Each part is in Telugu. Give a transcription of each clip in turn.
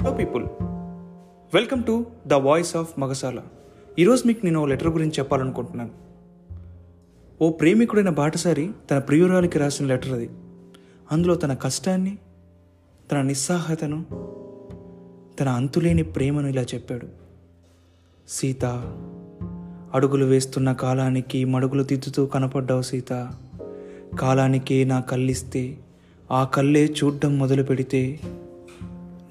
Hello people welcome to the voice of Magasala ఈరోజు మీకు నేను ఓ లెటర్ గురించి చెప్పాలనుకుంటున్నాను. ఓ ప్రేమికుడైన బాటసారి తన ప్రియురాలికి రాసిన లెటర్ అది. అందులో తన కష్టాన్ని తన నిస్సాహతను తన అంతులేని ప్రేమను ఇలా చెప్పాడు. సీత అడుగులు వేస్తున్న కాలానికి మడుగులు దిద్దుతూ కనపడ్డావు సీత. కాలానికి నా కళ్ళిస్తే ఆ కళ్ళే చూడ్డం మొదలు పెడితే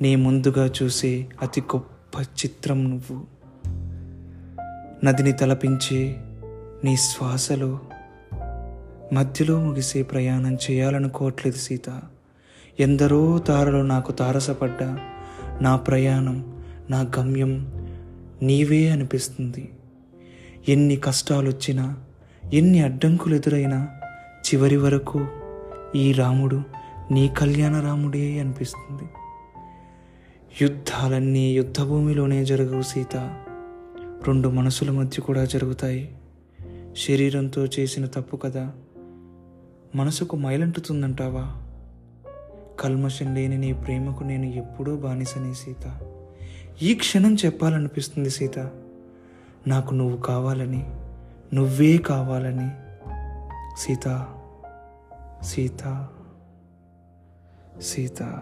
నీ ముందుగా చూసే అతి గొప్ప చిత్రం నువ్వు. నదిని తలపించే నీ శ్వాసలో మధ్యలో ముగిసే ప్రయాణం చేయాలనుకోవట్లేదు సీత. ఎందరో తారలు నాకు తారసపడ్డా నా ప్రయాణం నా గమ్యం నీవే అనిపిస్తుంది. ఎన్ని కష్టాలు వచ్చినా ఎన్ని అడ్డంకులు ఎదురైనా చివరి వరకు ఈ రాముడు నీ కళ్యాణ రాముడే అనిపిస్తుంది. యుద్ధాలన్నీ యుద్ధభూమిలోనే జరగవు సీత. రెండు మనసుల మధ్య కూడా జరుగుతాయి. శరీరంతో చేసిన తప్పు కదా. మనసుకు మైలంటుతుందంటావా? కల్మషం లేని నీ ప్రేమకు నేను ఎప్పుడూ బానిసనే సీత. ఈ క్షణం చెప్పాలనిపిస్తుంది సీత. నాకు నువ్వు కావాలని నువ్వే కావాలని. సీత సీత సీత.